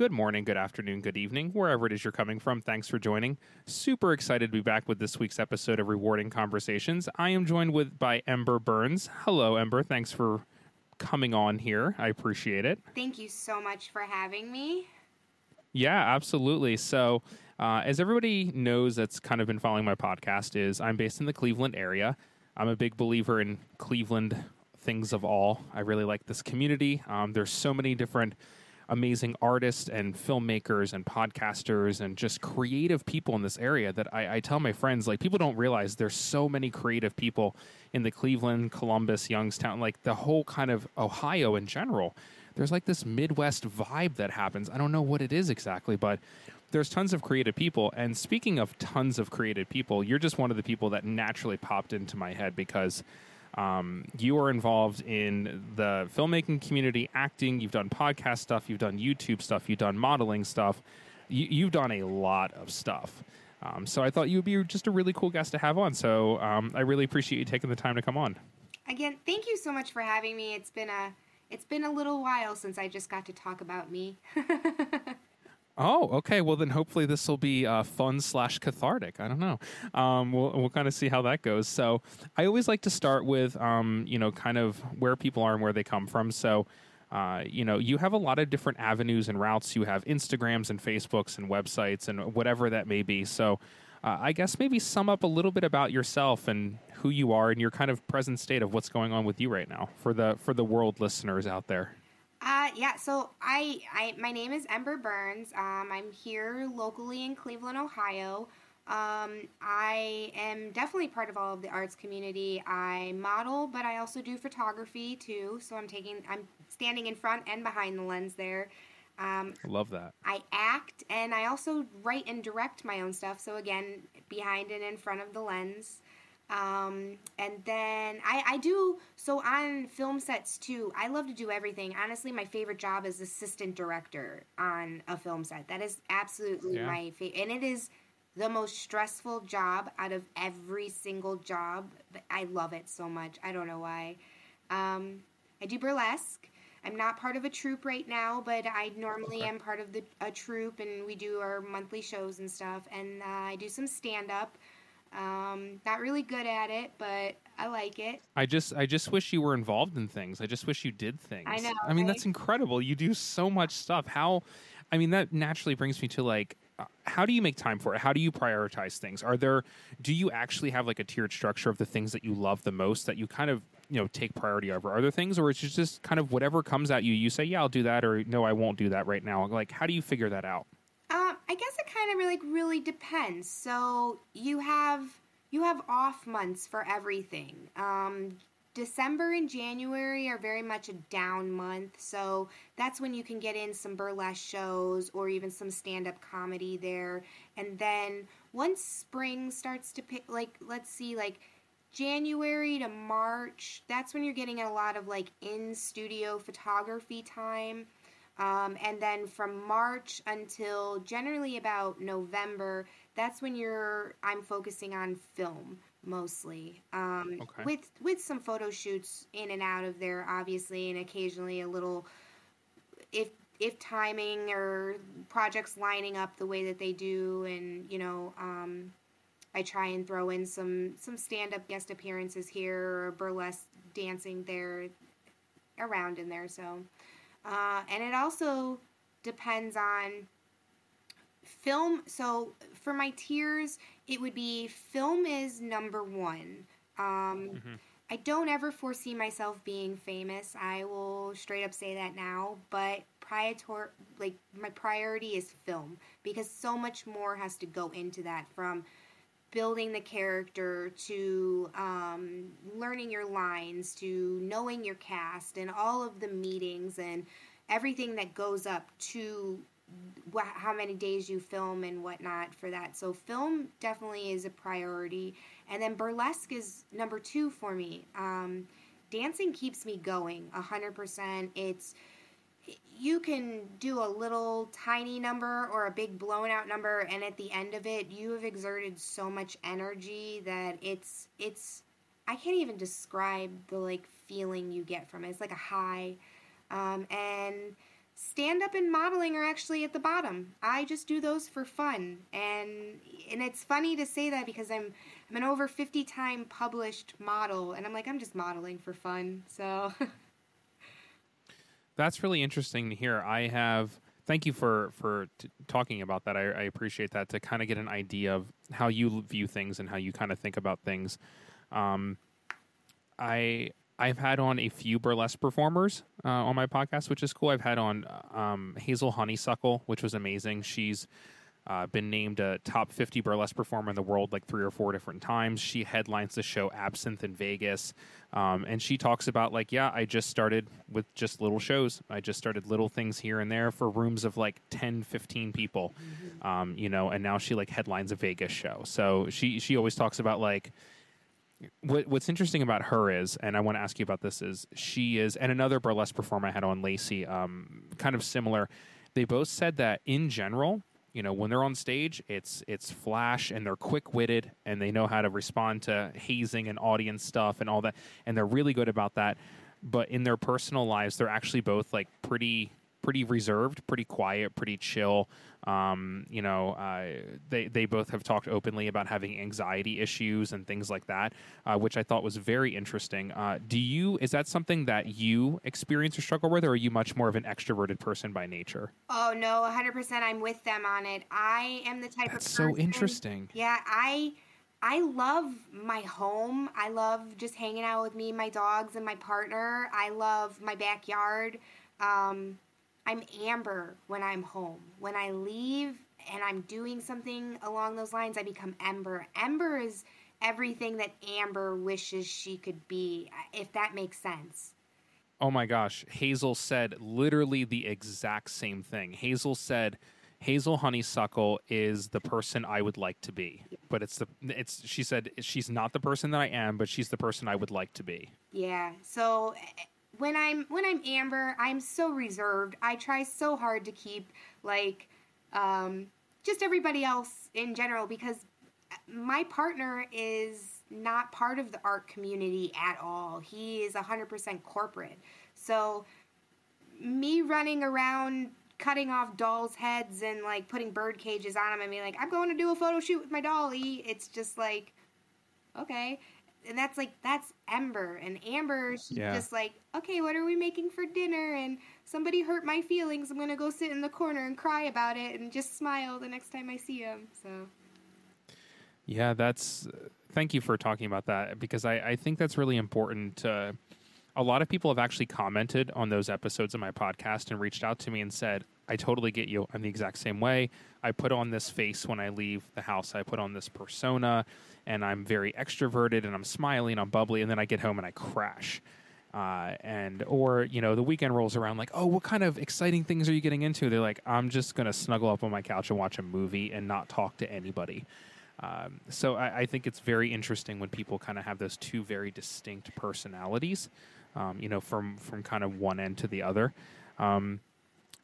Good morning, good afternoon, good evening, wherever it is you're coming from. Thanks for joining. Super excited to be back with this week's episode of Rewarding Conversations. I am joined with by Ember Burns. Hello, Ember. Thanks for coming on here. I appreciate it. Thank you so much for having me. Yeah, absolutely. So, uh, as everybody knows, that's kind of been following my podcast. Is I'm based in the Cleveland area. I'm a big believer in Cleveland things of all. I really like this community. Um, there's so many different amazing artists and filmmakers and podcasters and just creative people in this area that I, I, tell my friends like people don't realize there's so many creative people in the Cleveland, Columbus, Youngstown, like the whole kind of Ohio in general. There's like this Midwest vibe that happens. I don't know what it is exactly, but there's tons of creative people. And speaking of tons of creative people, you're just one of the people that naturally popped into my head because um, you are involved in the filmmaking community, acting. You've done podcast stuff. You've done YouTube stuff. You've done modeling stuff. You, have done a lot of stuff. Um, so I thought you would be just a really cool guest to have on. So um, I really appreciate you taking the time to come on. Again, thank you so much for having me. It's been a it's been a little while since I just got to talk about me. Oh, okay. Well, then hopefully this will be uh, fun slash cathartic. I don't know. Um, we'll we'll kind of see how that goes. So I always like to start with, um, you know, kind of where people are and where they come from. So. Uh, you know, you have a lot of different avenues and routes. You have Instagrams and Facebooks and websites and whatever that may be. So, uh, I guess maybe sum up a little bit about yourself and who you are and your kind of present state of what's going on with you right now for the for the world listeners out there. Uh, yeah, so I, I, my name is Ember Burns. Um, I'm here locally in Cleveland, Ohio. Um, I am definitely part of all of the arts community. I model, but I also do photography too. So I'm taking, I'm standing in front and behind the lens there. Um, I love that. I act and I also write and direct my own stuff. So again, behind and in front of the lens. Um, and then I, I do so on film sets too. I love to do everything. Honestly, my favorite job is assistant director on a film set. That is absolutely yeah. my favorite, and it is the most stressful job out of every single job. But I love it so much. I don't know why. Um, I do burlesque. I'm not part of a troupe right now, but I normally okay. am part of the a troupe, and we do our monthly shows and stuff. And uh, I do some stand up. Um, not really good at it, but I like it. I just I just wish you were involved in things. I just wish you did things. I know. I mean, right? that's incredible. You do so much stuff. How I mean, that naturally brings me to like uh, how do you make time for it? How do you prioritize things? Are there do you actually have like a tiered structure of the things that you love the most that you kind of you know take priority over? other things, or it's just kind of whatever comes at you? You say, yeah, I'll do that, or no, I won't do that right now. Like, how do you figure that out? I guess it kind of like really depends. So you have you have off months for everything. Um, December and January are very much a down month, so that's when you can get in some burlesque shows or even some stand up comedy there. And then once spring starts to pick, like, let's see, like January to March, that's when you're getting a lot of like in studio photography time. Um, and then from March until generally about November, that's when you're I'm focusing on film mostly. Um, okay. With with some photo shoots in and out of there, obviously, and occasionally a little if if timing or projects lining up the way that they do, and you know. Um, I try and throw in some some stand up guest appearances here or burlesque dancing there around in there. So uh, and it also depends on film. So for my tiers, it would be film is number one. Um, mm-hmm. I don't ever foresee myself being famous. I will straight up say that now. But prior, like my priority is film because so much more has to go into that from building the character to um, learning your lines to knowing your cast and all of the meetings and everything that goes up to wh- how many days you film and whatnot for that. So film definitely is a priority, and then burlesque is number two for me. Um, dancing keeps me going a hundred percent. It's you can do a little tiny number or a big blown out number and at the end of it you have exerted so much energy that it's it's i can't even describe the like feeling you get from it it's like a high um, and stand up and modeling are actually at the bottom. I just do those for fun. And and it's funny to say that because I'm I'm an over 50 time published model and I'm like I'm just modeling for fun. So That's really interesting to hear. I have thank you for for t- talking about that. I, I appreciate that to kind of get an idea of how you view things and how you kind of think about things. Um, I I've had on a few burlesque performers uh, on my podcast, which is cool. I've had on um, Hazel Honeysuckle, which was amazing. She's uh, been named a top 50 burlesque performer in the world like three or four different times. She headlines the show Absinthe in Vegas. Um, and she talks about, like, yeah, I just started with just little shows. I just started little things here and there for rooms of like 10, 15 people, mm-hmm. um, you know, and now she like headlines a Vegas show. So she, she always talks about like, what, what's interesting about her is, and I want to ask you about this, is she is, and another burlesque performer I had on Lacey, um, kind of similar. They both said that in general, you know, when they're on stage, it's it's flash and they're quick witted and they know how to respond to hazing and audience stuff and all that, and they're really good about that. But in their personal lives, they're actually both like pretty pretty reserved, pretty quiet, pretty chill. Um, you know, uh, they they both have talked openly about having anxiety issues and things like that, uh, which I thought was very interesting. Uh, do you is that something that you experience or struggle with, or are you much more of an extroverted person by nature? Oh no, 100. percent I'm with them on it. I am the type That's of person, so interesting. Yeah, I. I love my home. I love just hanging out with me, my dogs, and my partner. I love my backyard. Um, I'm Amber when I'm home. When I leave and I'm doing something along those lines, I become Ember. Ember is everything that Amber wishes she could be, if that makes sense. Oh my gosh. Hazel said literally the exact same thing. Hazel said, Hazel Honeysuckle is the person I would like to be. But it's the it's she said she's not the person that I am, but she's the person I would like to be. Yeah. So when I'm when I'm Amber, I'm so reserved. I try so hard to keep like um, just everybody else in general because my partner is not part of the art community at all. He is 100% corporate. So me running around cutting off dolls' heads and like putting bird cages on them and being like, I'm going to do a photo shoot with my dolly. It's just like, okay and that's like that's Ember and Amber she's yeah. just like okay what are we making for dinner and somebody hurt my feelings I'm gonna go sit in the corner and cry about it and just smile the next time I see him so yeah that's thank you for talking about that because I, I think that's really important a lot of people have actually commented on those episodes of my podcast and reached out to me and said I totally get you. I'm the exact same way. I put on this face when I leave the house. I put on this persona and I'm very extroverted and I'm smiling, and I'm bubbly, and then I get home and I crash. Uh, and or you know the weekend rolls around like oh what kind of exciting things are you getting into? They're like i'm just gonna snuggle up on my couch and watch a movie and not talk to anybody. Um, so I, I, think it's very interesting when people kind of have those two very distinct personalities um, you know from from kind of one end to the other um,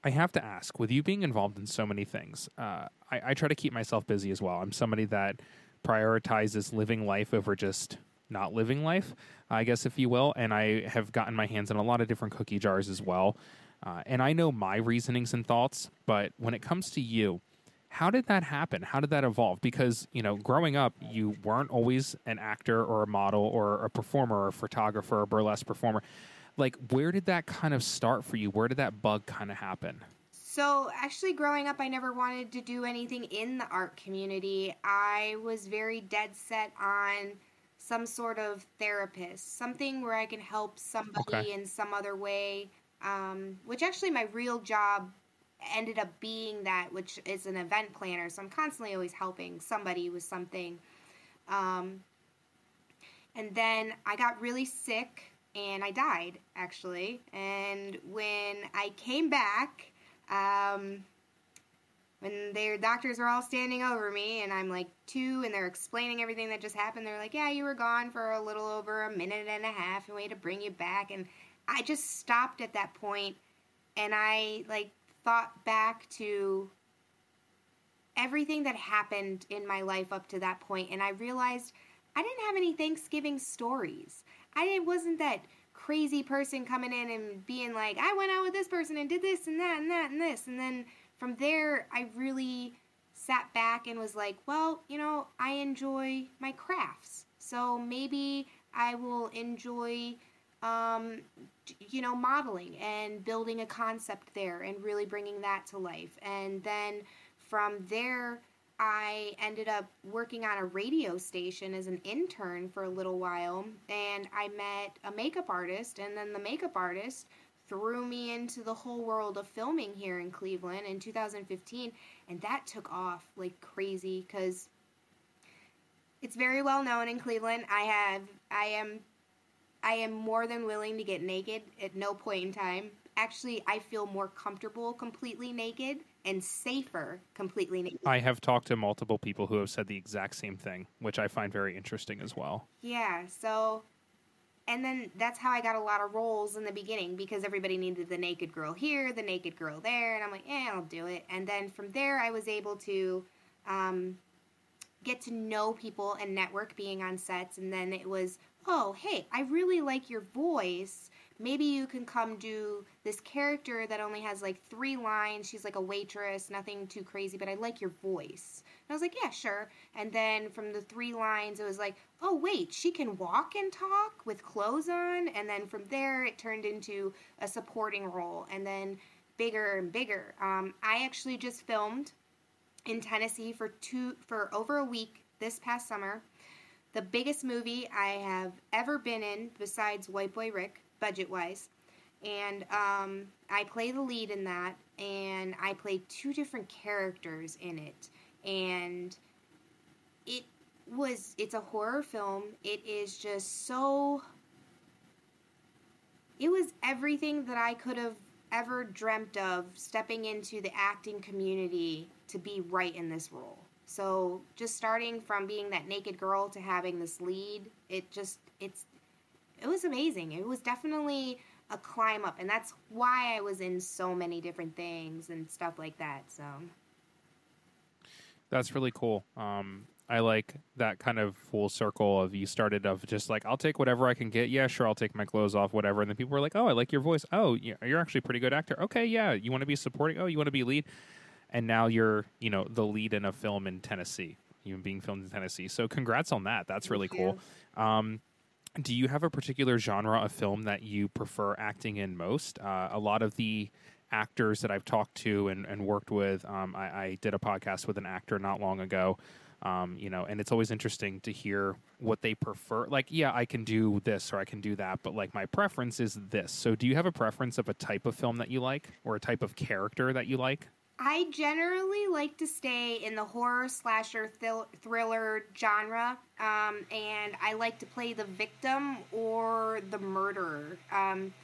I have to ask, with you being involved in so many things, uh, I, I, try to keep myself busy as well. I'm somebody that prioritizes living life over just not living life, I guess, if you will. And I have gotten my hands in a lot of different cookie jars as well. Uh, and I know my reasonings and thoughts, but when it comes to you, how did that happen? How did that evolve? Because, you know, growing up, you weren't always an actor or a model or a performer or a photographer or a burlesque performer. Like, where did that kind of start for you? Where did that bug kind of happen? So, actually, growing up, I never wanted to do anything in the art community. I was very dead set on some sort of therapist, something where I can help somebody okay. in some other way. Um, which actually, my real job ended up being that, which is an event planner. So, I'm constantly always helping somebody with something. Um, and then I got really sick and I died, actually. And when I came back, um, when their doctors are all standing over me and I'm like two and they're explaining everything that just happened, they're like, Yeah, you were gone for a little over a minute and a half and we had to bring you back. And I just stopped at that point and I like thought back to everything that happened in my life up to that point and I realized I didn't have any Thanksgiving stories. I wasn't that crazy person coming in and being like, I went out with this person and did this and that and that and this. And then from there, I really sat back and was like, well, you know, I enjoy my crafts. So maybe I will enjoy, um, you know, modeling and building a concept there and really bringing that to life. And then from there, I ended up working on a radio station as an intern for a little while, and I met a makeup artist, and then the makeup artist threw me into the whole world of filming here in Cleveland in 2015, and that took off like crazy because it's very well known in Cleveland. I have, I am, I am more than willing to get naked at no point in time. Actually, I feel more comfortable completely naked and safer completely naked. I have talked to multiple people who have said the exact same thing, which I find very interesting as well. Yeah, so and then that's how I got a lot of roles in the beginning because everybody needed the naked girl here, the naked girl there, and I'm like, eh, I'll do it. And then from there, I was able to um, get to know people and network being on sets. And then it was, oh, hey, I really like your voice maybe you can come do this character that only has like three lines. She's like a waitress, nothing too crazy, but I like your voice. And I was like, yeah, sure. And then from the three lines, it was like, oh, wait, she can walk and talk with clothes on. And then from there, it turned into a supporting role and then bigger and bigger. Um, I actually just filmed in Tennessee for two for over a week this past summer. The biggest movie I have ever been in besides White Boy Rick budget wise. And um, I play the lead in that, and I play two different characters in it. And it was, it's a horror film. It is just so. It was everything that I could have ever dreamt of stepping into the acting community to be right in this role. So just starting from being that naked girl to having this lead, it just it's it was amazing. It was definitely a climb up, and that's why I was in so many different things and stuff like that. So that's really cool. Um, I like that kind of full circle of you started of just like I'll take whatever I can get. Yeah, sure, I'll take my clothes off, whatever. And then people were like, "Oh, I like your voice. Oh, you're actually pretty good actor. Okay, yeah, you want to be supporting? Oh, you want to be lead." And now you're, you know, the lead in a film in Tennessee, even being filmed in Tennessee. So congrats on that. That's really cool. Um, do you have a particular genre of film that you prefer acting in most? Uh, a lot of the actors that I've talked to and, and worked with, um, I, I, did a podcast with an actor not long ago. Um, you know, and it's always interesting to hear what they prefer. Like, yeah, I can do this or I can do that, but like my preference is this. So, do you have a preference of a type of film that you like or a type of character that you like? I generally like to stay in the horror slasher thriller genre, um, and I like to play the victim or the murderer. Um,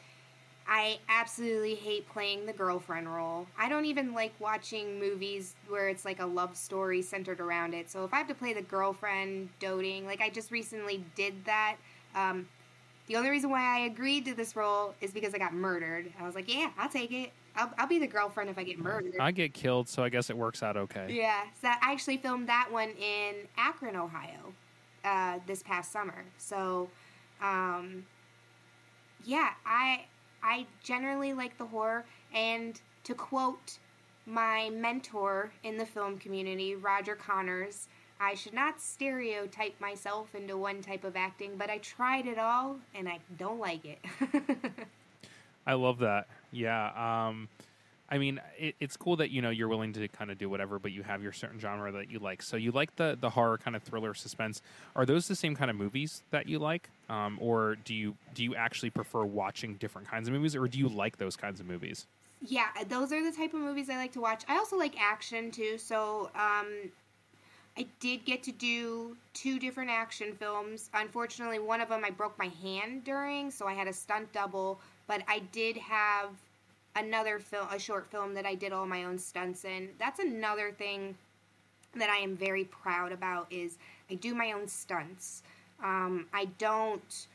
I absolutely hate playing the girlfriend role. I don't even like watching movies where it's like a love story centered around it. So if I have to play the girlfriend doting, like I just recently did that. Um, the only reason why I agreed to this role is because I got murdered. I was like, yeah, I'll take it. I'll, I'll be the girlfriend if I get murdered. I get killed, so I guess it works out okay. Yeah, so I actually filmed that one in Akron, Ohio, uh, this past summer. So, um, yeah, I I generally like the horror, and to quote my mentor in the film community, Roger Connors, I should not stereotype myself into one type of acting, but I tried it all and I don't like it. I love that. Yeah. Um, I mean, it, it's cool that you know you're willing to kind of do whatever, but you have your certain genre that you like. So you like the the horror kind of thriller suspense. Are those the same kind of movies that you like, um, or do you do you actually prefer watching different kinds of movies, or do you like those kinds of movies? Yeah, those are the type of movies I like to watch. I also like action too. So um, I did get to do two different action films. Unfortunately, one of them I broke my hand during, so I had a stunt double but I did have another film, a short film that I did all my own stunts in. That's another thing that I am very proud about is I do my own stunts. Um, I don't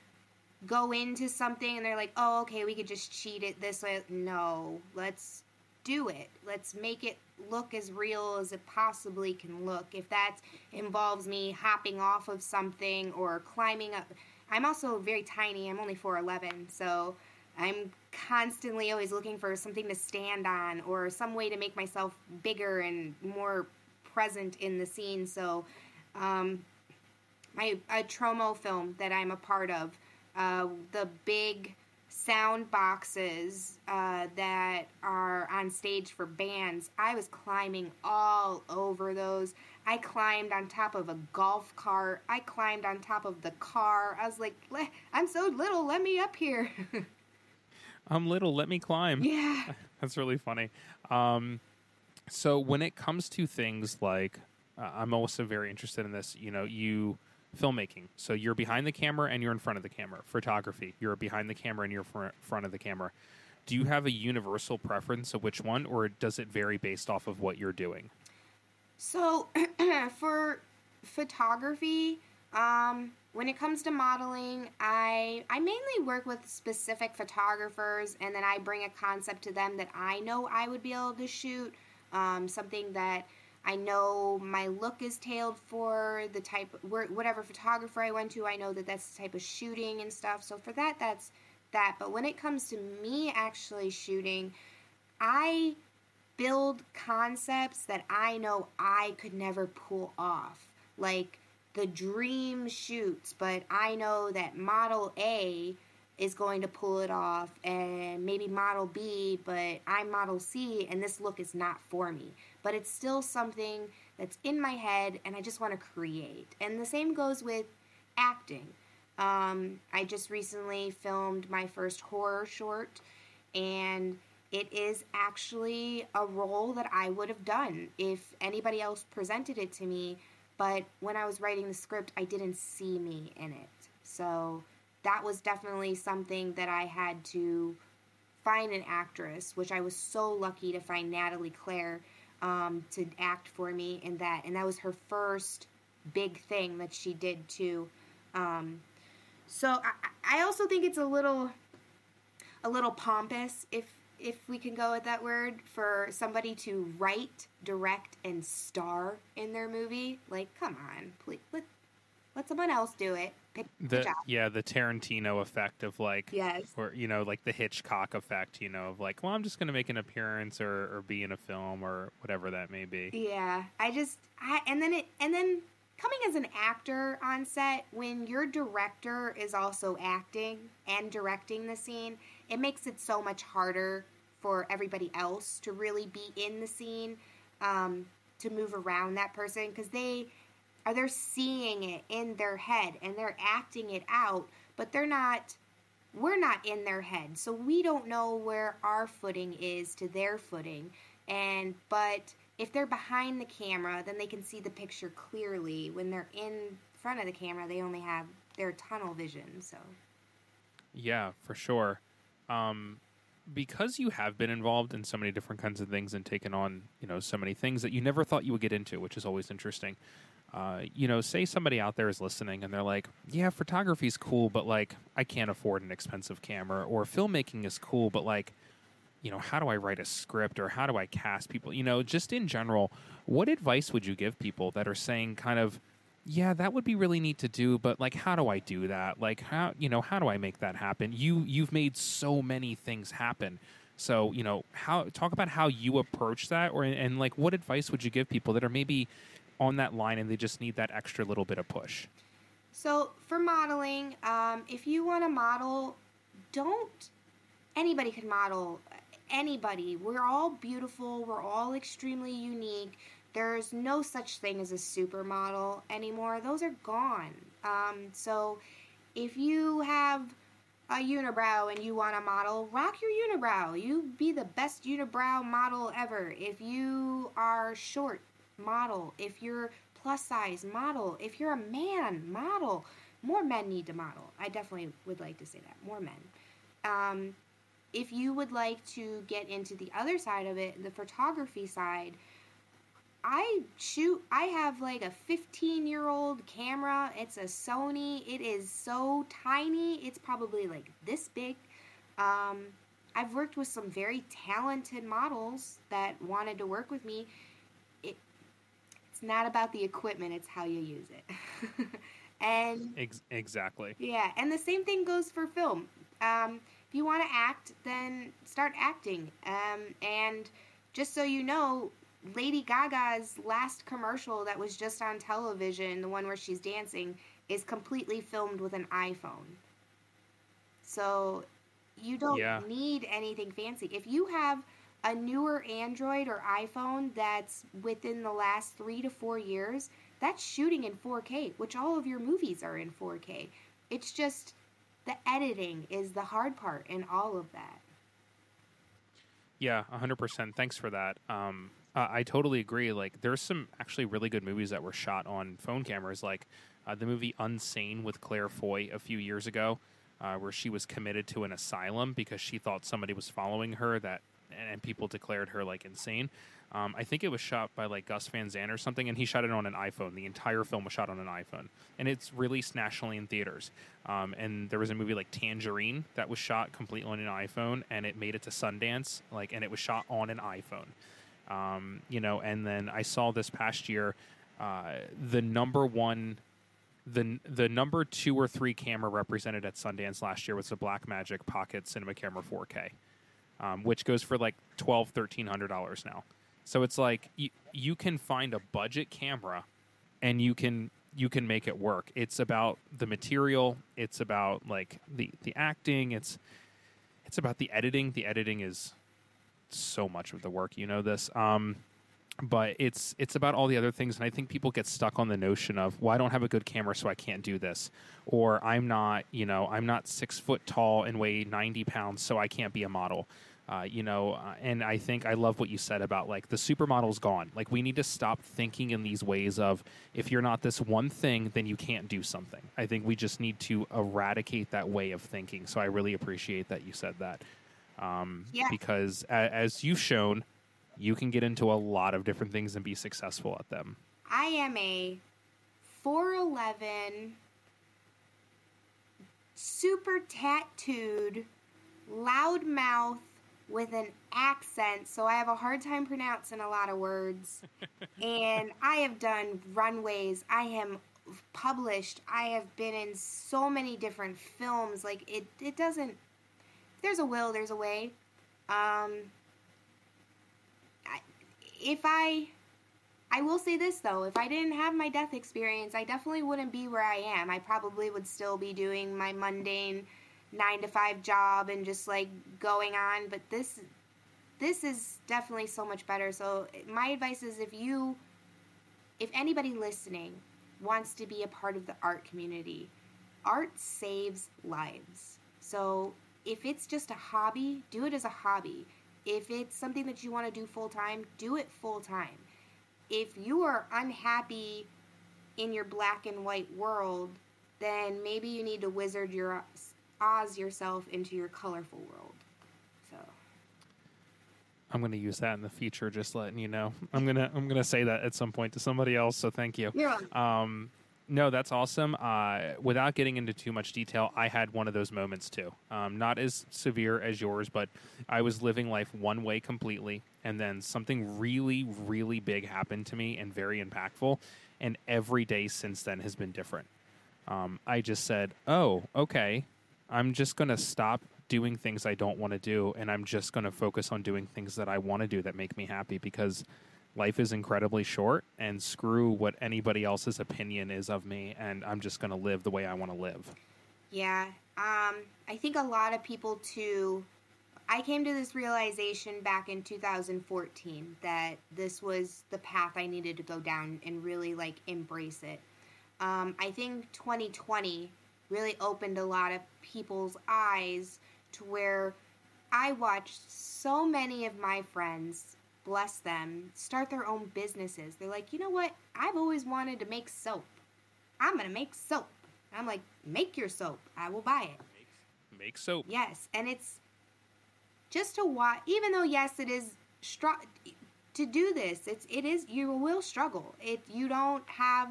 go into something and they're like, oh, okay, we could just cheat it this way. No, let's do it. Let's make it look as real as it possibly can look. If that involves me hopping off of something or climbing up, I'm also very tiny. I'm only 4'11, so I'm constantly always looking for something to stand on or some way to make myself bigger and more present in the scene. So, um, my a Troma film that I'm a part of, uh, the big sound boxes uh, that are on stage for bands. I was climbing all over those. I climbed on top of a golf cart. I climbed on top of the car. I was like, I'm so little, let me up here. I'm little, let me climb. Yeah. That's really funny. Um, so when it comes to things like, uh, I'm also very interested in this, you know, you filmmaking. So you're behind the camera and you're in front of the camera. Photography, you're behind the camera and you're fr- front of the camera. Do you have a universal preference of which one, or does it vary based off of what you're doing? So for photography, um, when it comes to modeling, I I mainly work with specific photographers, and then I bring a concept to them that I know I would be able to shoot. Um, something that I know my look is tailed for the type, whatever photographer I went to, I know that that's the type of shooting and stuff. So for that, that's that. But when it comes to me actually shooting, I build concepts that I know I could never pull off. Like the dream shoots, but I know that model A is going to pull it off and maybe model B, but I'm model C and this look is not for me but it's still something that's in my head and I just want to create. And the same goes with acting. Um, I just recently filmed my first horror short, and it is actually a role that I would have done if anybody else presented it to me. But when I was writing the script, I didn't see me in it. So that was definitely something that I had to find an actress, which I was so lucky to find Natalie Claire um, to act for me in that, and that was her first big thing that she did too. Um, so I, I also think it's a little, a little pompous, if if we can go with that word, for somebody to write, direct, and star in their movie. Like, come on, please let let someone else do it. The yeah the Tarantino effect of like yes. or you know like the Hitchcock effect you know of like well I'm just gonna make an appearance or, or be in a film or whatever that may be. Yeah I just I and then it and then coming as an actor on set when your director is also acting and directing the scene it makes it so much harder for everybody else to really be in the scene um, to move around that person because they are they're seeing it in their head and they're acting it out, but they're not we're not in their head. So we don't know where our footing is to their footing. And but if they're behind the camera, then they can see the picture clearly. When they're in front of the camera, they only have their tunnel vision. So Yeah, for sure. Um because you have been involved in so many different kinds of things and taken on, you know, so many things that you never thought you would get into, which is always interesting. Uh, you know, say somebody out there is listening and they're like, yeah, photography is cool, but like, I can't afford an expensive camera, or filmmaking is cool, but like, you know, how do I write a script or how do I cast people? You know, just in general, what advice would you give people that are saying, kind of, yeah, that would be really neat to do, but like, how do I do that? Like, how, you know, how do I make that happen? You, you've made so many things happen. So, you know, how talk about how you approach that, or and like, what advice would you give people that are maybe on that line and they just need that extra little bit of push? So, for modeling, um, if you want to model, don't anybody can model anybody. We're all beautiful, we're all extremely unique. There's no such thing as a supermodel anymore. Those are gone. Um, so, if you have a unibrow and you want to model, rock your unibrow. You be the best unibrow model ever. If you are short, model. If you're plus size, model. If you're a man, model. More men need to model. I definitely would like to say that. More men. Um, if you would like to get into the other side of it, the photography side, I shoot, I have like a 15 year old camera. It's a Sony. It is so tiny. It's probably like this big. Um, I've worked with some very talented models that wanted to work with me. It, it's not about the equipment, it's how you use it. and Ex- exactly. yeah, and the same thing goes for film. Um, you want to act, then start acting. Um, and just so you know, Lady Gaga's last commercial that was just on television, the one where she's dancing, is completely filmed with an iPhone. So you don't Yeah. need anything fancy. If you have a newer Android or iPhone that's within the last three to four years, that's shooting in 4K, which all of your movies are in 4K. It's just the editing is the hard part in all of that. Yeah, 100%. Thanks for that. Um, uh, I totally agree. Like, there's some actually really good movies that were shot on phone cameras, like uh, the movie Unsane with Claire Foy a few years ago, uh, where she was committed to an asylum because she thought somebody was following her that, and people declared her like insane. Um, I think it was shot by like Gus Van Sant or something, and he shot it on an iPhone. The entire film was shot on an iPhone, and it's released nationally in theaters. Um, and there was a movie like Tangerine that was shot completely on an iPhone, and it made it to Sundance, like, and it was shot on an iPhone. Um, you know, and then I saw this past year uh, the number one, the the number two or three camera represented at Sundance last year was the Blackmagic Pocket Cinema Camera 4K, um, which goes for like twelve, thirteen hundred dollars now. So it's like you, you can find a budget camera, and you can you can make it work. It's about the material. It's about like the the acting. It's it's about the editing. The editing is so much of the work. You know this. Um, but it's it's about all the other things and i think people get stuck on the notion of well i don't have a good camera so i can't do this or i'm not you know i'm not six foot tall and weigh 90 pounds so i can't be a model uh, you know uh, and i think i love what you said about like the supermodel's gone like we need to stop thinking in these ways of if you're not this one thing then you can't do something i think we just need to eradicate that way of thinking so i really appreciate that you said that um, Yeah. because a, as you've shown you can get into a lot of different things and be successful at them. I am a 4'11, super tattooed, loudmouth with an accent, so I have a hard time pronouncing a lot of words. and I have done runways. I am published. I have been in so many different films. Like it, it doesn't. There's a will, there's a way. Um, I, if I I will say this though, if I didn't have my death experience, I definitely wouldn't be where I am. I probably would still be doing my mundane 9 to 5 job and just like going on, but this this is definitely so much better. So my advice is if you if anybody listening wants to be a part of the art community, art saves lives. So if it's just a hobby, do it as a hobby. If it's something that you want to do full time, do it full time. If you are unhappy in your black and white world, then maybe you need to wizard your Oz yourself into your colorful world. So I'm going to use that in the future. Just letting you know. I'm gonna I'm gonna say that at some point to somebody else. So thank you. you're welcome. Um, no, that's awesome. Uh, without getting into too much detail, I had one of those moments too. Um, not as severe as yours, but I was living life one way completely, and then something really, really big happened to me and very impactful. And every day since then has been different. Um, I just said, "Oh, okay, I'm just gonna stop doing things I don't want to do, and I'm just gonna focus on doing things that I want to do that make me happy because." life is incredibly short and screw what anybody else's opinion is of me and i'm just going to live the way i want to live Yeah. Um, I think a lot of people too. I came to this realization back in 2014 that this was the path I needed to go down and really like embrace it. Um, I think 2020 really opened a lot of people's eyes to where I watched so many of my friends, bless them, start their own businesses. They're like, you know what? I've always wanted to make soap. I'm going to make soap. I'm like, make your soap. I will buy it. make soap Yes, and it's just to watch. Even though yes, it is str- to do this. It's it is you will struggle. It you don't have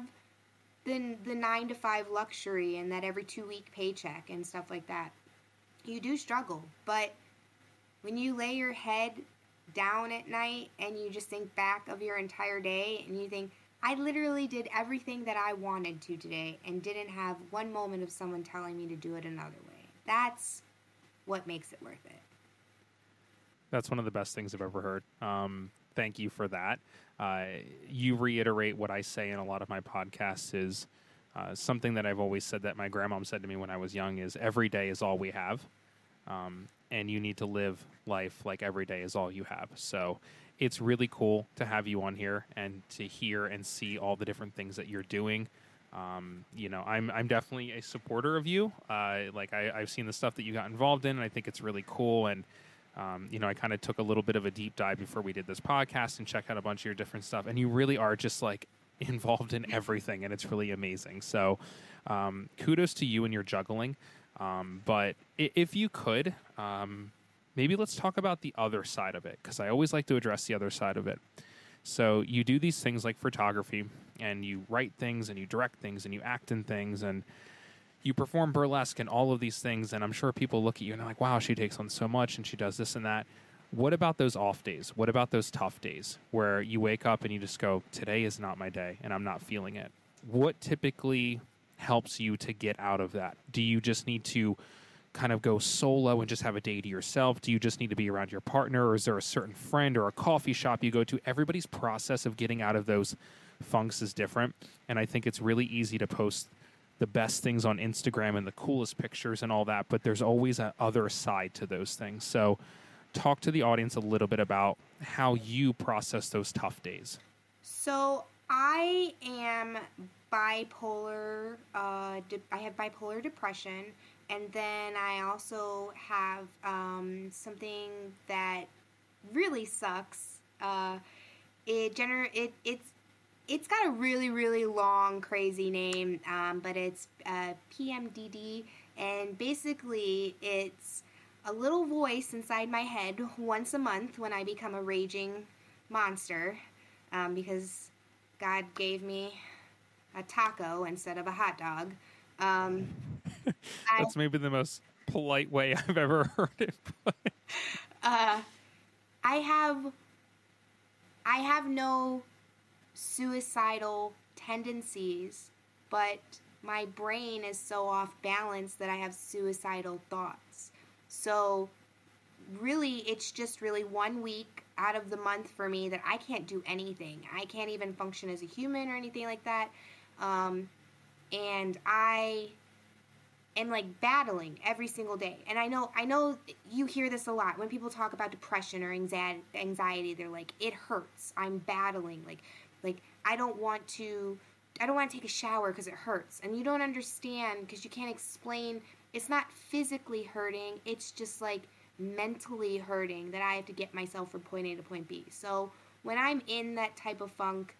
the the nine to five luxury and that every two week paycheck and stuff like that. You do struggle, but when you lay your head down at night and you just think back of your entire day and you think, I literally did everything that I wanted to today and didn't have one moment of someone telling me to do it another way. That's what makes it worth it. That's one of the best things I've ever heard. Um, thank you for that. Uh, you reiterate what I say in a lot of my podcasts is uh, something that I've always said that my grandmom said to me when I was young is every day is all we have. Um, and you need to live life like every day is all you have. So it's really cool to have you on here and to hear and see all the different things that you're doing. Um, you know, I'm I'm definitely a supporter of you. Uh, like I, I've seen the stuff that you got involved in, and I think it's really cool. And um, you know, I kind of took a little bit of a deep dive before we did this podcast and checked out a bunch of your different stuff. And you really are just like involved in everything, and it's really amazing. So, um, kudos to you and your juggling. Um, but if you could, um, maybe let's talk about the other side of it because I always like to address the other side of it. So you do these things like photography, and you write things, and you direct things, and you act in things, and you perform burlesque and all of these things. And I'm sure people look at you and they're like, "Wow, she takes on so much, and she does this and that." What about those off days? What about those tough days where you wake up and you just go, "Today is not my day, and I'm not feeling it." What typically helps you to get out of that? Do you just need to kind of go solo and just have a day to yourself? Do you just need to be around your partner, or is there a certain friend or a coffee shop you go to? Everybody's process of getting out of those funks is different, and I think it's really easy to post the best things on Instagram and the coolest pictures and all that, but there's always an other side to those things. So, talk to the audience a little bit about how you process those tough days. So, I am bipolar. Uh, de- I have bipolar depression, and then I also have um, something that really sucks. Uh, it gener- it it's it's got a really really long crazy name, um, but it's uh, PMDD, and basically it's a little voice inside my head once a month when I become a raging monster, um, because God gave me a taco instead of a hot dog. Um, That's I, maybe the most polite way I've ever heard it put. Uh, I have, I have no suicidal tendencies, but my brain is so off balance that I have suicidal thoughts. So, really, it's just really one week out of the month for me that I can't do anything. I can't even function as a human or anything like that. Um, and I am like battling every single day. And I know I know you hear this a lot when people talk about depression or anxiety, they're like it hurts. I'm battling like like I don't want to I don't want to take a shower because it hurts. And you don't understand because you can't explain it's not physically hurting, it's just like mentally hurting that I have to get myself from point A to point B. So when I'm in that type of funk,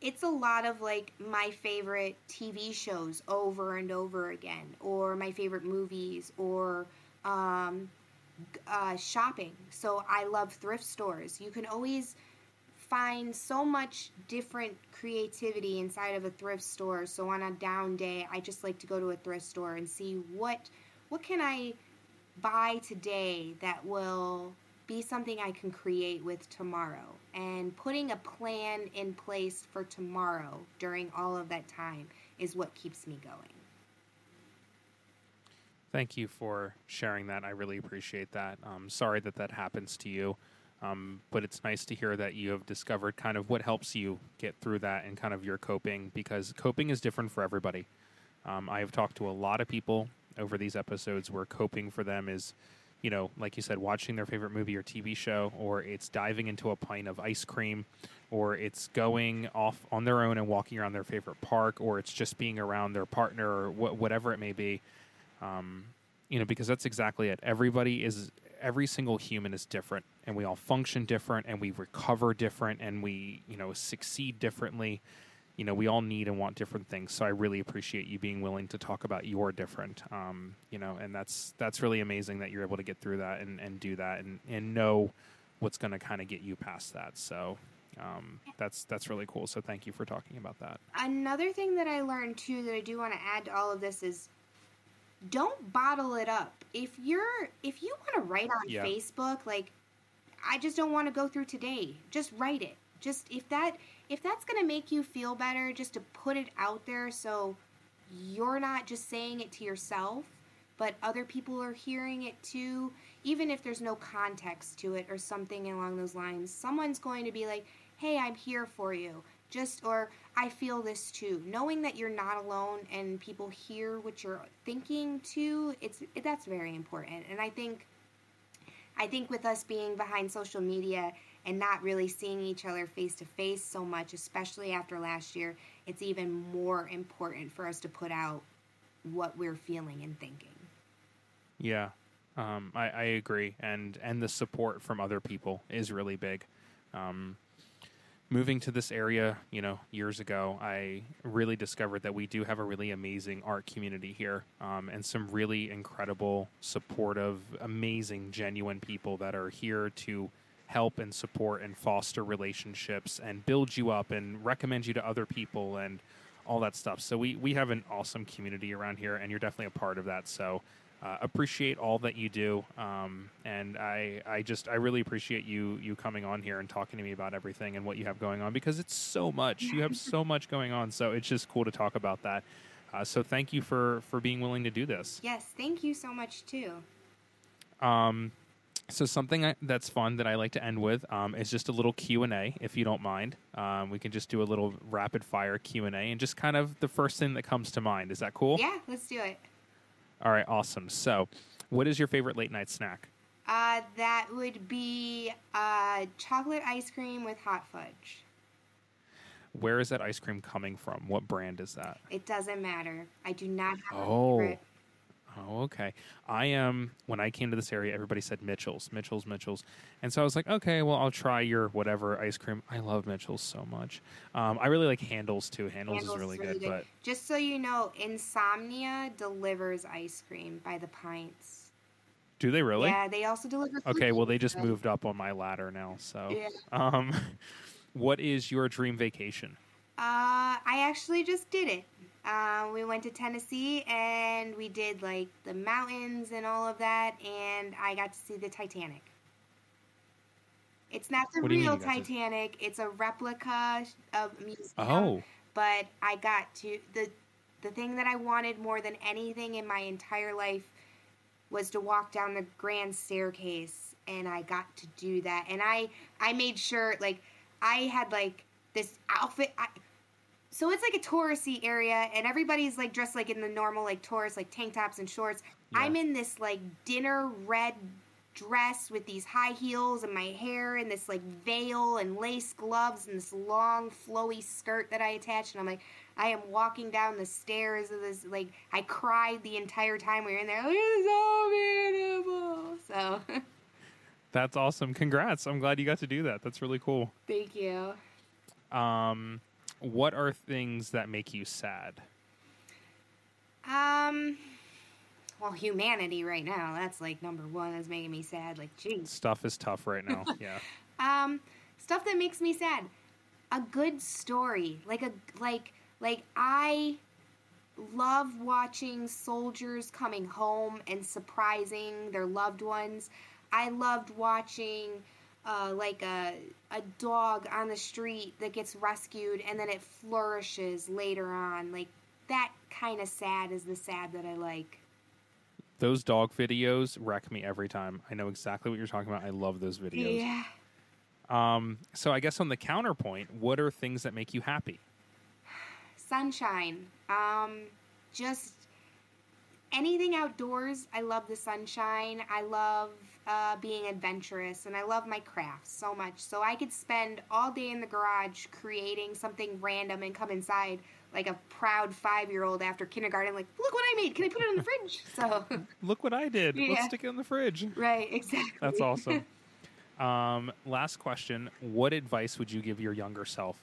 it's a lot of like my favorite TV shows over and over again, or my favorite movies, or um, uh, shopping. So I love thrift stores. You can always find so much different creativity inside of a thrift store. So on a down day, I just like to go to a thrift store and see what what can I buy today that will be something I can create with tomorrow. And putting a plan in place for tomorrow during all of that time is what keeps me going. Thank you for sharing that. I really appreciate that. Um, sorry that that happens to you. Um, but it's nice to hear that you have discovered kind of what helps you get through that and kind of your coping because coping is different for everybody. Um, I have talked to a lot of people over these episodes where coping for them is, you know, like you said, watching their favorite movie or TV show, or it's diving into a pint of ice cream, or it's going off on their own and walking around their favorite park, or it's just being around their partner or wh- whatever it may be. Um, you know, because that's exactly it. Everybody is every single human is different and we all function different and we recover different and we you know succeed differently. You know we all need and want different things so i really appreciate you being willing to talk about your different um, you know and that's that's really amazing that you're able to get through that and, and do that and, and know what's going to kind of get you past that so um, that's that's really cool so thank you for talking about that. Another thing that i learned too that i do want to add to all of this is don't bottle it up. If you're if you want to write on Yeah. Facebook like I just don't want to go through today, just write it. Just if that if that's going to make you feel better just to put it out there so you're not just saying it to yourself, but other people are hearing it too, even if there's no context to it or something along those lines. Someone's going to be like, "Hey, I'm here for you." Just or I feel this too. Knowing that you're not alone and people hear what you're thinking too, it's that's very important. And I think I think with us being behind social media and not really seeing each other face to face so much, especially after last year, it's even more important for us to put out what we're feeling and thinking. Yeah, um, I, I agree, and and the support from other people is really big. Um, moving to this area, you know, years ago, I really discovered that we do have a really amazing art community here, um, and some really incredible, supportive, amazing, genuine people that are here to help and support and foster relationships and build you up and recommend you to other people and all that stuff. So we we have an awesome community around here, and you're definitely a part of that. So uh, appreciate all that you do, um, and I I just I really appreciate you you coming on here and talking to me about everything and what you have going on because it's so much. You have so much going on, so it's just cool to talk about that. Uh, so thank you for for being willing to do this. Yes, thank you so much too. Um, so something I, that's fun that I like to end with um, is just a little Q and A, if you don't mind. Um, we can just do a little rapid fire Q and A, and just kind of the first thing that comes to mind. Is that cool? Yeah, let's do it. All right, awesome. So, what is your favorite late night snack? Uh, that would be uh, chocolate ice cream with hot fudge. Where is that ice cream coming from? What brand is that? It doesn't matter. I do not have Oh. a favorite. Oh, okay. I am. when I came to this area, everybody said Mitchell's, Mitchell's, Mitchell's, and so I was like, okay, well, I'll try your whatever ice cream. I love Mitchell's so much. Um, I really like Handel's too. Handel's, Handel's is really, good, but Just so you know, Insomnia delivers ice cream by the pints. do they really? Yeah, they also deliver. Okay, well, they just moved up on my ladder now. So, Yeah. um, what is your dream vacation? Uh, I actually just did it. Uh, we went to Tennessee and we did like the mountains and all of that, and I got to see the Titanic. It's not the What do you mean real got to- Titanic; it's a replica of a museum. Oh, but I got to the the thing that I wanted more than anything in my entire life was to walk down the grand staircase and I got to do that and I I made sure like I had like this outfit I, so it's like a touristy area and everybody's like dressed like in the normal like tourist like tank tops and shorts Yeah. I'm in this like dinner red dress with these high heels and my hair and this like veil and lace gloves and this long flowy skirt that I attached and I'm like I am walking down the stairs of this like I cried the entire time we were in there. It's so beautiful. So that's awesome! Congrats! I'm glad you got to do that. That's really cool. thank you. Um, what are things that make you sad? Um well humanity right now, that's like number one that's making me sad. Like jeez. Stuff is tough right now. Yeah. Um, stuff that makes me sad. A good story, like a like like I love watching soldiers coming home and surprising their loved ones. I loved watching uh, like a a dog on the street that gets rescued and then it flourishes later on. Like that kind of sad is the sad that I like. Those dog videos wreck me every time. I know exactly what you're talking about. I love those videos. Yeah. Um, so I guess on the counterpoint, what are things that make you happy? sunshine. Um, just anything outdoors. I love the sunshine. I love uh, being adventurous, and I love my crafts so much. So I could spend all day in the garage creating something random and come inside like a proud five year old after kindergarten, like, look what I made. Can I put it in the fridge? So, Look what I did. Yeah. Let's stick it in the fridge. right, exactly. That's awesome. um, last question: What advice would you give your younger self?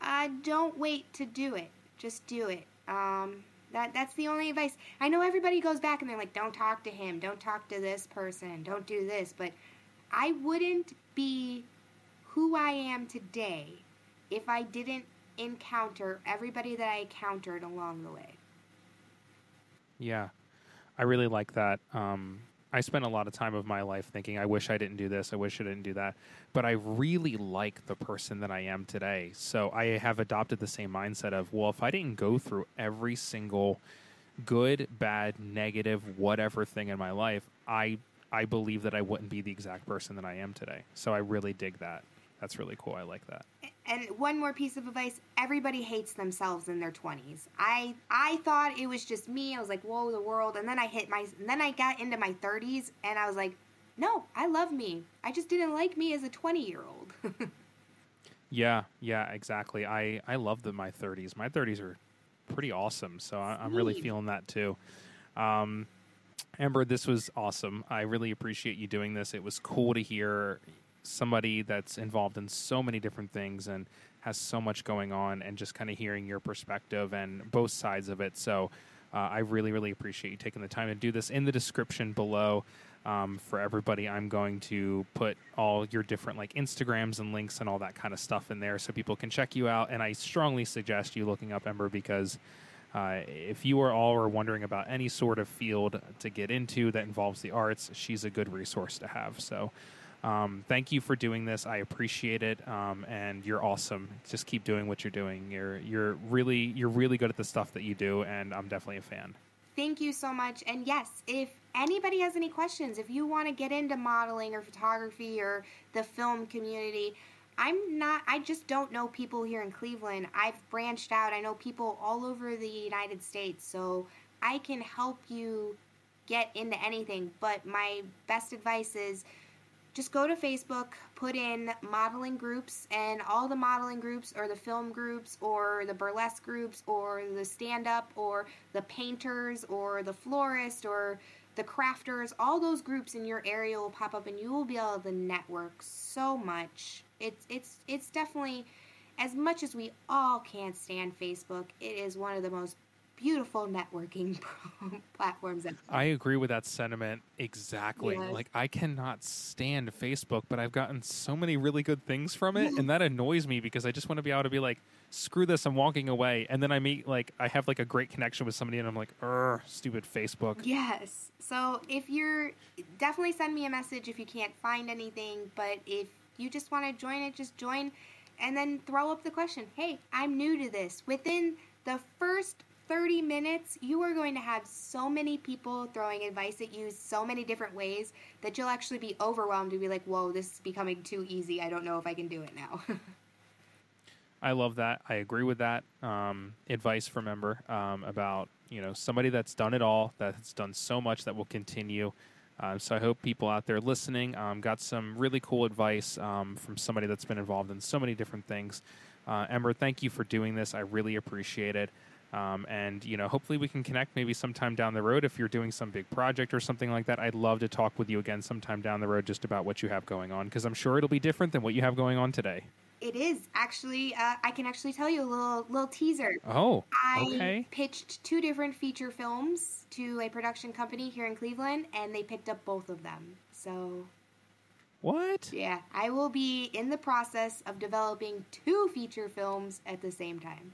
Uh, don't wait to do it. Just do it. Um, that that's the only advice. I know everybody goes back and they're like, "Don't talk to him. Don't talk to this person. Don't do this." But I wouldn't be who I am today if I didn't encounter everybody that I encountered along the way. Yeah, I really like that. Um, I spent a lot of time of my life thinking, I wish I didn't do this, I wish I didn't do that. But I really like the person that I am today. So I have adopted the same mindset of, well, if I didn't go through every single good, bad, negative, whatever thing in my life, I I believe that I wouldn't be the exact person that I am today. So I really dig that. That's really cool. I like that. And one more piece of advice: everybody hates themselves in their twenties. I I thought it was just me. I was like, "Whoa, the world!" And then I hit my. then I got into my thirties, and I was like, "No, I love me. I just didn't like me as a twenty-year-old." yeah, yeah, exactly. I I love the my thirties. My thirties are pretty awesome. So I, am really feeling that too. Um, Amber, this was awesome. I really appreciate you doing this. It was cool to hear somebody that's involved in so many different things and has so much going on, and just kind of hearing your perspective and both sides of it. So uh, I really, really appreciate you taking the time to do this. In the description below, um, for everybody, I'm going to put all your different like Instagrams and links and all that kind of stuff in there so people can check you out. And I strongly suggest you looking up Ember because uh, if you are all are wondering about any sort of field to get into that involves the arts, she's a good resource to have. So. Um, thank you for doing this. I appreciate it, um, and you're awesome. Just keep doing what you're doing. You're you're really you're really good at the stuff that you do, and I'm definitely a fan. Thank you so much. And yes, if anybody has any questions, if you want to get into modeling or photography or the film community, I'm not, I just don't know people here in Cleveland. I've branched out. I know people all over the United States. So I can help you get into anything. But my best advice is just go to Facebook, put in modeling groups, and all the modeling groups, or the film groups, or the burlesque groups, or the stand up, or the painters, or the florist, or the crafters, all those groups in your area will pop up, and you will be able to network so much. It's it's it's definitely as much as we all can't stand Facebook, it is one of the most beautiful networking platforms. I agree with that sentiment exactly. Yes. Like I cannot stand Facebook, but I've gotten so many really good things from it, and that annoys me because I just want to be able to be like, screw this, I'm walking away, and then I meet like I have like a great connection with somebody, and I'm like, uh stupid Facebook. Yes. So if you're definitely send me a message if you can't find anything, but if you just want to join it, just join. And then throw up the question, hey, I'm new to this. Within the first 30 minutes, you are going to have so many people throwing advice at you so many different ways that you'll actually be overwhelmed to be like, whoa, this is becoming too easy. I don't know if I can do it now. I love that. I agree with that um, advice from Ember um, about you know somebody that's done it all, that's done so much that will continue. Um, so I hope people out there listening um, got some really cool advice um, from somebody that's been involved in so many different things. Uh, Ember, thank you for doing this. I really appreciate it. Um, and you know, hopefully we can connect maybe sometime down the road if you're doing some big project or something like that. I'd love to talk with you again sometime down the road just about what you have going on because I'm sure it'll be different than what you have going on today. It is actually. Uh, I can actually tell you a little little teaser. Oh, okay. I pitched two different feature films to a production company here in Cleveland, and they picked up both of them. So what? Yeah, I will be in the process of developing two feature films at the same time.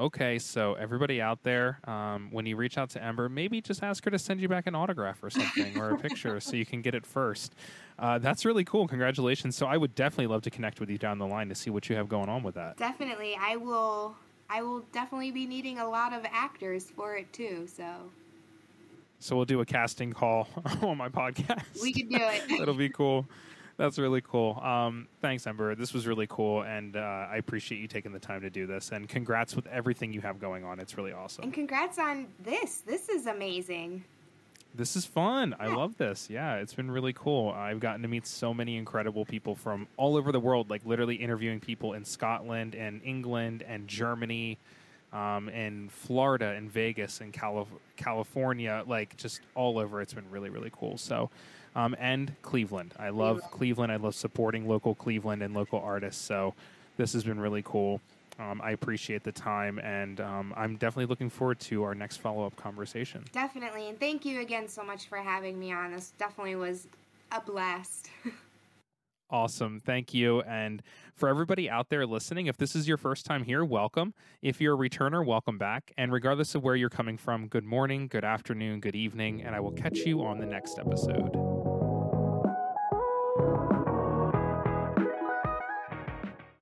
Okay, so everybody out there, um, when you reach out to Ember, maybe just ask her to send you back an autograph or something or a picture so you can get it first. Uh, that's really cool. Congratulations. So I would definitely love to connect with you down the line to see what you have going on with that. Definitely. I will I will definitely be needing a lot of actors for it too, so so we'll do a casting call on my podcast. We can do it. That'll be cool. That's really cool. Um, thanks, Ember. This was really cool, and uh, I appreciate you taking the time to do this. And congrats with everything you have going on. It's really awesome. And congrats on this. This is amazing. This is fun. I love this. Yeah, it's been really cool. I've gotten to meet so many incredible people from all over the world, like literally interviewing people in Scotland and England and Germany, um, and Florida and Vegas and Calif- California, like just all over. It's been really, really cool. So, um, and Cleveland. I love Cleveland. I love supporting local Cleveland and local artists. So this has been really cool. Um, I appreciate the time, and um, I'm definitely looking forward to our next follow up conversation. Definitely, and thank you again so much for having me on. This definitely was a blast. Awesome. Thank you. And for everybody out there listening, if this is your first time here, welcome. If you're a returner, welcome back. And regardless of where you're coming from, good morning, good afternoon, good evening, and I will catch you on the next episode.